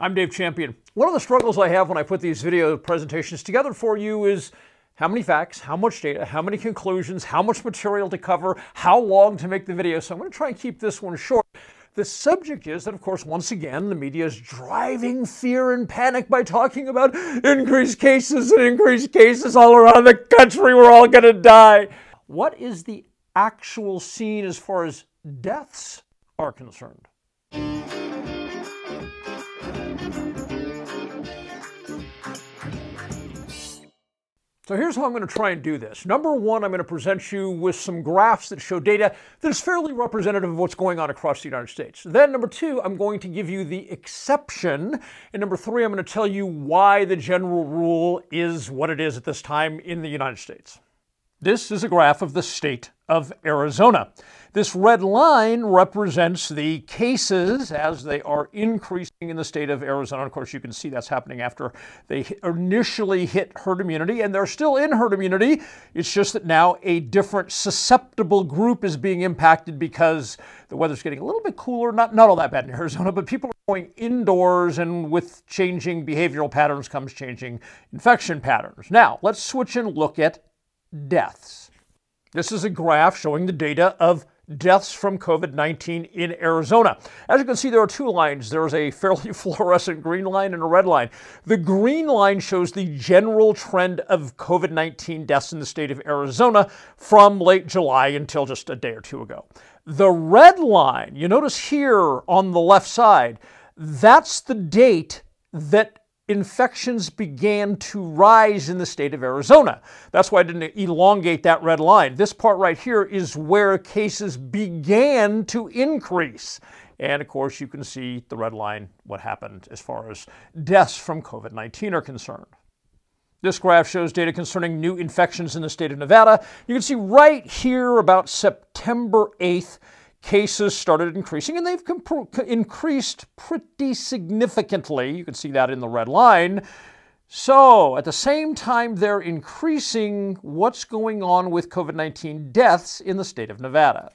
I'm Dave Champion. One of the struggles I have when I put these video presentations together for you is how many facts, how much data, how many conclusions, how much material to cover, how long to make the video. So I'm going to try and keep this one short. The subject is that, of course, once again, the media is driving fear and panic by talking about increased cases and increased cases all around the country. We're all going to die. What is the actual scene as far as deaths are concerned? So here's how I'm going to try and do this. Number one, I'm going to present you with some graphs that show data that is fairly representative of what's going on across the United States. Then number two, I'm going to give you the exception. And number three, I'm going to tell you why the general rule is what it is at this time in the United States. This is a graph of the state of Arizona. This red line represents the cases as they are increasing in the state of Arizona. Of course, you can see that's happening after they initially hit herd immunity, and they're still in herd immunity. It's just that now a different susceptible group is being impacted because the weather's getting a little bit cooler. Not, not all that bad in Arizona, but people are going indoors, and with changing behavioral patterns comes changing infection patterns. Now, let's switch and look at deaths. This is a graph showing the data of deaths from COVID 19 in Arizona. As you can see, there are two lines. There's a fairly fluorescent green line and a red line. The green line shows the general trend of COVID 19 deaths in the state of Arizona from late July until just a day or two ago. The red line, you notice here on the left side, that's the date that infections began to rise in the state of Arizona. That's why I didn't elongate that red line. This part right here is where cases began to increase. And of course, you can see the red line, what happened as far as deaths from COVID 19 are concerned. This graph shows data concerning new infections in the state of Nevada. You can see right here about September 8th, cases started increasing, and they've comp- increased pretty significantly. You can see that in the red line. So, at the same time, they're increasing what's going on with COVID 19 deaths in the state of Nevada.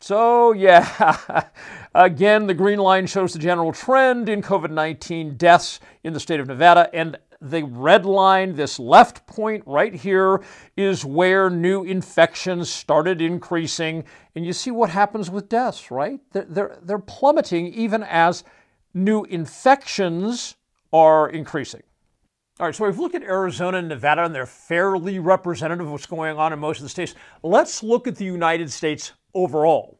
So, yeah, again, the green line shows the general trend in COVID 19 deaths in the state of Nevada, and the red line, this left point right here, is where new infections started increasing. And you see what happens with deaths, right? They're, they're, they're plummeting even as new infections are increasing. All right, so we've looked at Arizona and Nevada, and they're fairly representative of what's going on in most of the states. Let's look at the United States overall.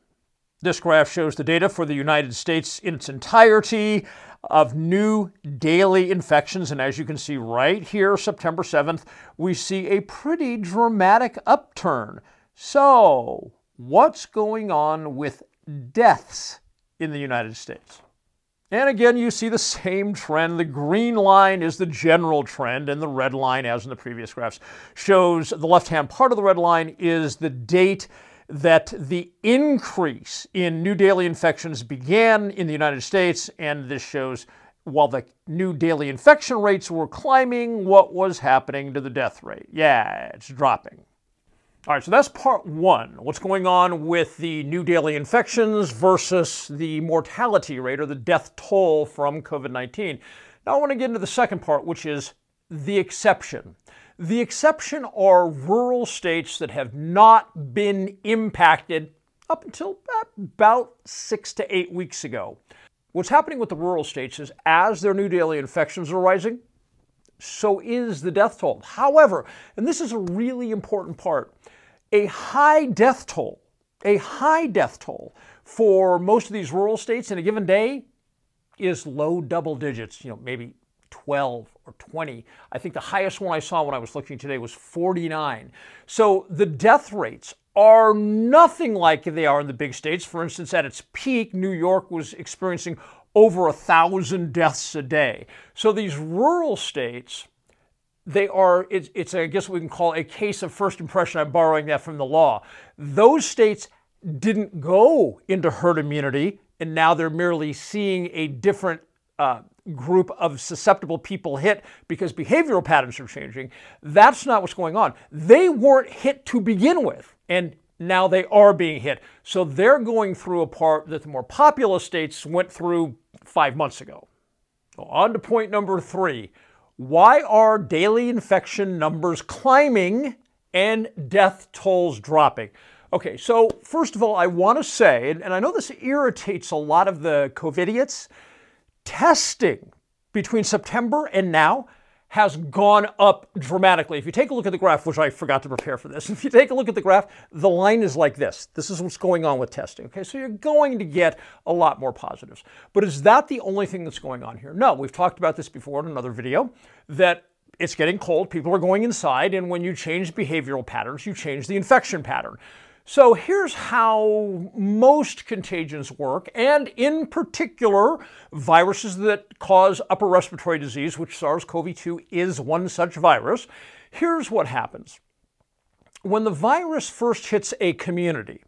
This graph shows the data for the United States in its entirety of new daily infections. And as you can see right here, September 7th, we see a pretty dramatic upturn. So, what's going on with deaths in the United States? And again, you see the same trend. The green line is the general trend, and the red line, as in the previous graphs, shows the left hand part of the red line is the date that the increase in new daily infections began in the United States, and this shows while the new daily infection rates were climbing, what was happening to the death rate? Yeah, it's dropping. All right, so that's part one. What's going on with the new daily infections versus the mortality rate or the death toll from COVID 19. Now I want to get into the second part, which is the exception. The exception are rural states that have not been impacted up until about six to eight weeks ago. What's happening with the rural states is as their new daily infections are rising, so is the death toll. However, and this is a really important part, a high death toll, a high death toll for most of these rural states in a given day is low double digits, you know, maybe 12 or 20. I think the highest one I saw when I was looking today was 49. So the death rates are nothing like they are in the big states. For instance, at its peak, New York was experiencing over a thousand deaths a day. So these rural states, they are, it's, it's, I guess we can call a case of first impression. I'm borrowing that from the law. Those states didn't go into herd immunity, and now they're merely seeing a different uh, group of susceptible people hit because behavioral patterns are changing. That's not what's going on. They weren't hit to begin with, and now they are being hit. So they're going through a part that the more populous states went through five months ago. So on to point number three. Why are daily infection numbers climbing and death tolls dropping? Okay, so first of all, I want to say, and I know this irritates a lot of the COVIDiots, testing between September and now has gone up dramatically. If you take a look at the graph, which I forgot to prepare for this, if you take a look at the graph, the line is like this. This is what's going on with testing. Okay, so you're going to get a lot more positives. But is that the only thing that's going on here? No, we've talked about this before in another video that it's getting cold, people are going inside, and when you change behavioral patterns, you change the infection pattern. So here's how most contagions work, and in particular, viruses that cause upper respiratory disease, which SARS CoV 2 is one such virus. Here's what happens when the virus first hits a community,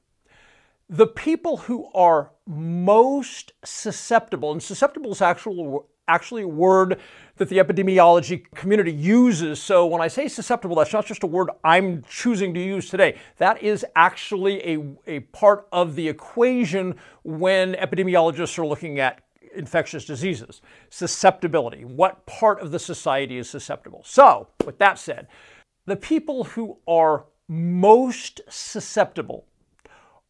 the people who are most susceptible, and susceptible is actual, actually a word that the epidemiology community uses. So when I say susceptible, that's not just a word I'm choosing to use today. That is actually a, a part of the equation when epidemiologists are looking at infectious diseases. Susceptibility. What part of the society is susceptible? So, with that said, the people who are most susceptible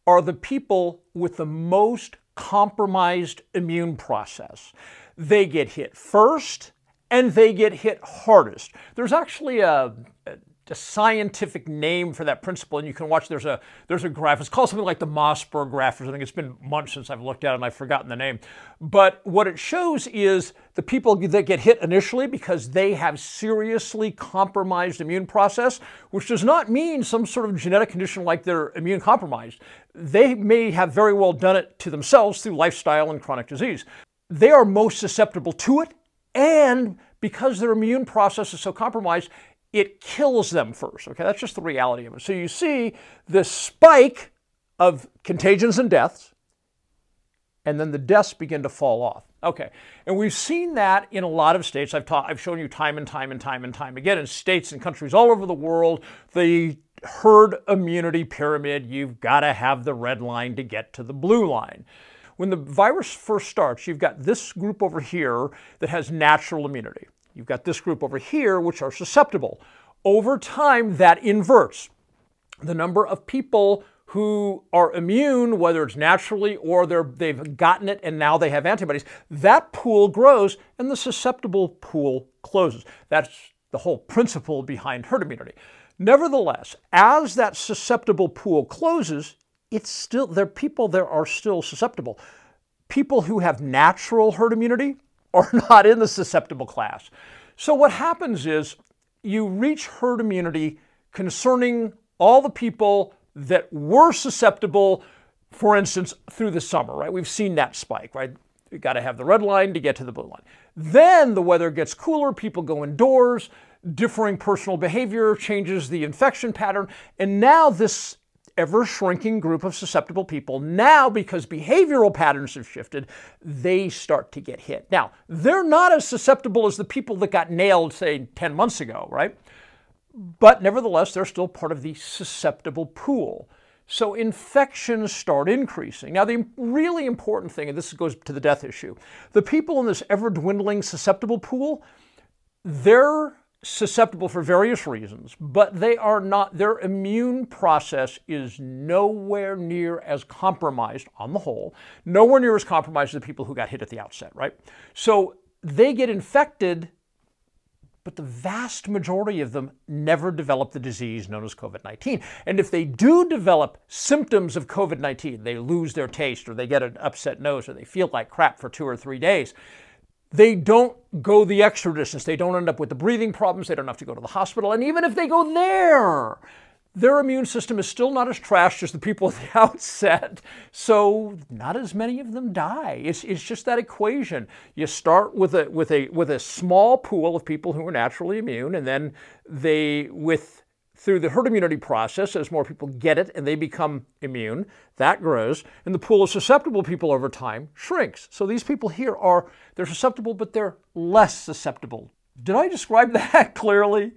are the people with the most compromised immune process they get hit first and they get hit hardest. There's actually a, a, scientific name for that principle, and you can watch. There's a there's a graph. It's called something like the Mossberg graph or something. It's been months since I've looked at it, and I've forgotten the name. But what it shows is the people that get hit initially because they have seriously compromised immune process, which does not mean some sort of genetic condition like they're immune compromised. They may have very well done it to themselves through lifestyle and chronic disease they are most susceptible to it. And because their immune process is so compromised, it kills them first. Okay, that's just the reality of it. So you see this spike of contagions and deaths, and then the deaths begin to fall off. Okay, and we've seen that in a lot of states. I've taught, I've shown you time and time and time and time again in states and countries all over the world. The herd immunity pyramid, you've got to have the red line to get to the blue line. When the virus first starts, you've got this group over here that has natural immunity. You've got this group over here, which are susceptible. Over time, that inverts. The number of people who are immune, whether it's naturally or they've gotten it and now they have antibodies, that pool grows and the susceptible pool closes. That's the whole principle behind herd immunity. Nevertheless, as that susceptible pool closes, it's still there are people there are still susceptible. People who have natural herd immunity are not in the susceptible class. So what happens is you reach herd immunity concerning all the people that were susceptible, for instance, through the summer, right? We've seen that spike, right? You got to have the red line to get to the blue line. Then the weather gets cooler, people go indoors, differing personal behavior changes the infection pattern, and now this ever shrinking group of susceptible people. Now, because behavioral patterns have shifted, they start to get hit. Now, they're not as susceptible as the people that got nailed, say, 10 months ago, right? But nevertheless, they're still part of the susceptible pool. So infections start increasing. Now, the really important thing, and this goes to the death issue, the people in this ever dwindling susceptible pool, they're susceptible for various reasons, but they are not, their immune process is nowhere near as compromised on the whole, nowhere near as compromised as the people who got hit at the outset, right? So they get infected, but the vast majority of them never develop the disease known as COVID 19. And if they do develop symptoms of COVID 19, they lose their taste or they get an upset nose or they feel like crap for two or three days they don't go the extra distance. They don't end up with the breathing problems. They don't have to go to the hospital. And even if they go there, their immune system is still not as trashed as the people at the outset. So not as many of them die. It's, it's just that equation. You start with a, with, a, with a small pool of people who are naturally immune, and then they, with through the herd immunity process, as more people get it and they become immune, that grows, and the pool of susceptible people over time shrinks. So these people here are, they're susceptible, but they're less susceptible. Did I describe that clearly?